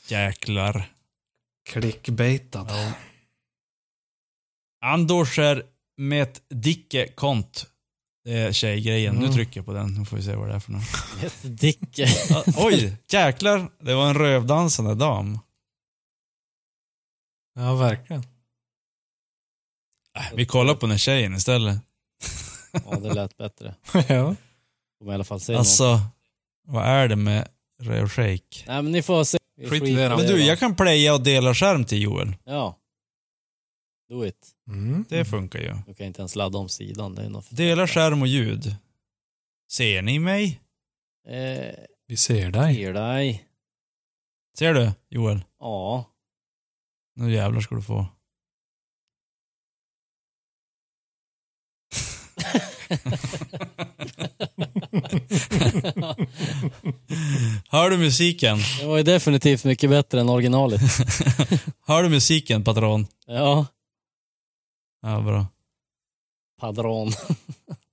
Jäklar. Clickbaitad. Andorser med Dicke Kont. Det är tjejgrejen. Nu Mm. trycker jag på den. Nu får vi se vad det är för något. Ett Dicke. Oj, jäklar. Det var en rövdansande dam. Ja, verkligen. Äh, vi kollar på den tjejen istället. Ja, det lät bättre. ja. I alla fall se något. Alltså, vad är det med röv shake? Nej men ni får se. Skit i skiter det då. Men du, jag kan playa och dela skärm till Joel. Ja. Do it. Mm. Det funkar ju. Du kan inte ens ladda om sidan. Det är något Dela skärm och ljud. Ser ni mig? Eh, Vi ser dig. ger dig. Ser du, Joel? Ja. Nu jävlar ska du få. Hör du musiken? Det var ju definitivt mycket bättre än originalet. Hör du musiken, patron? Ja. Ja, bra. Padron.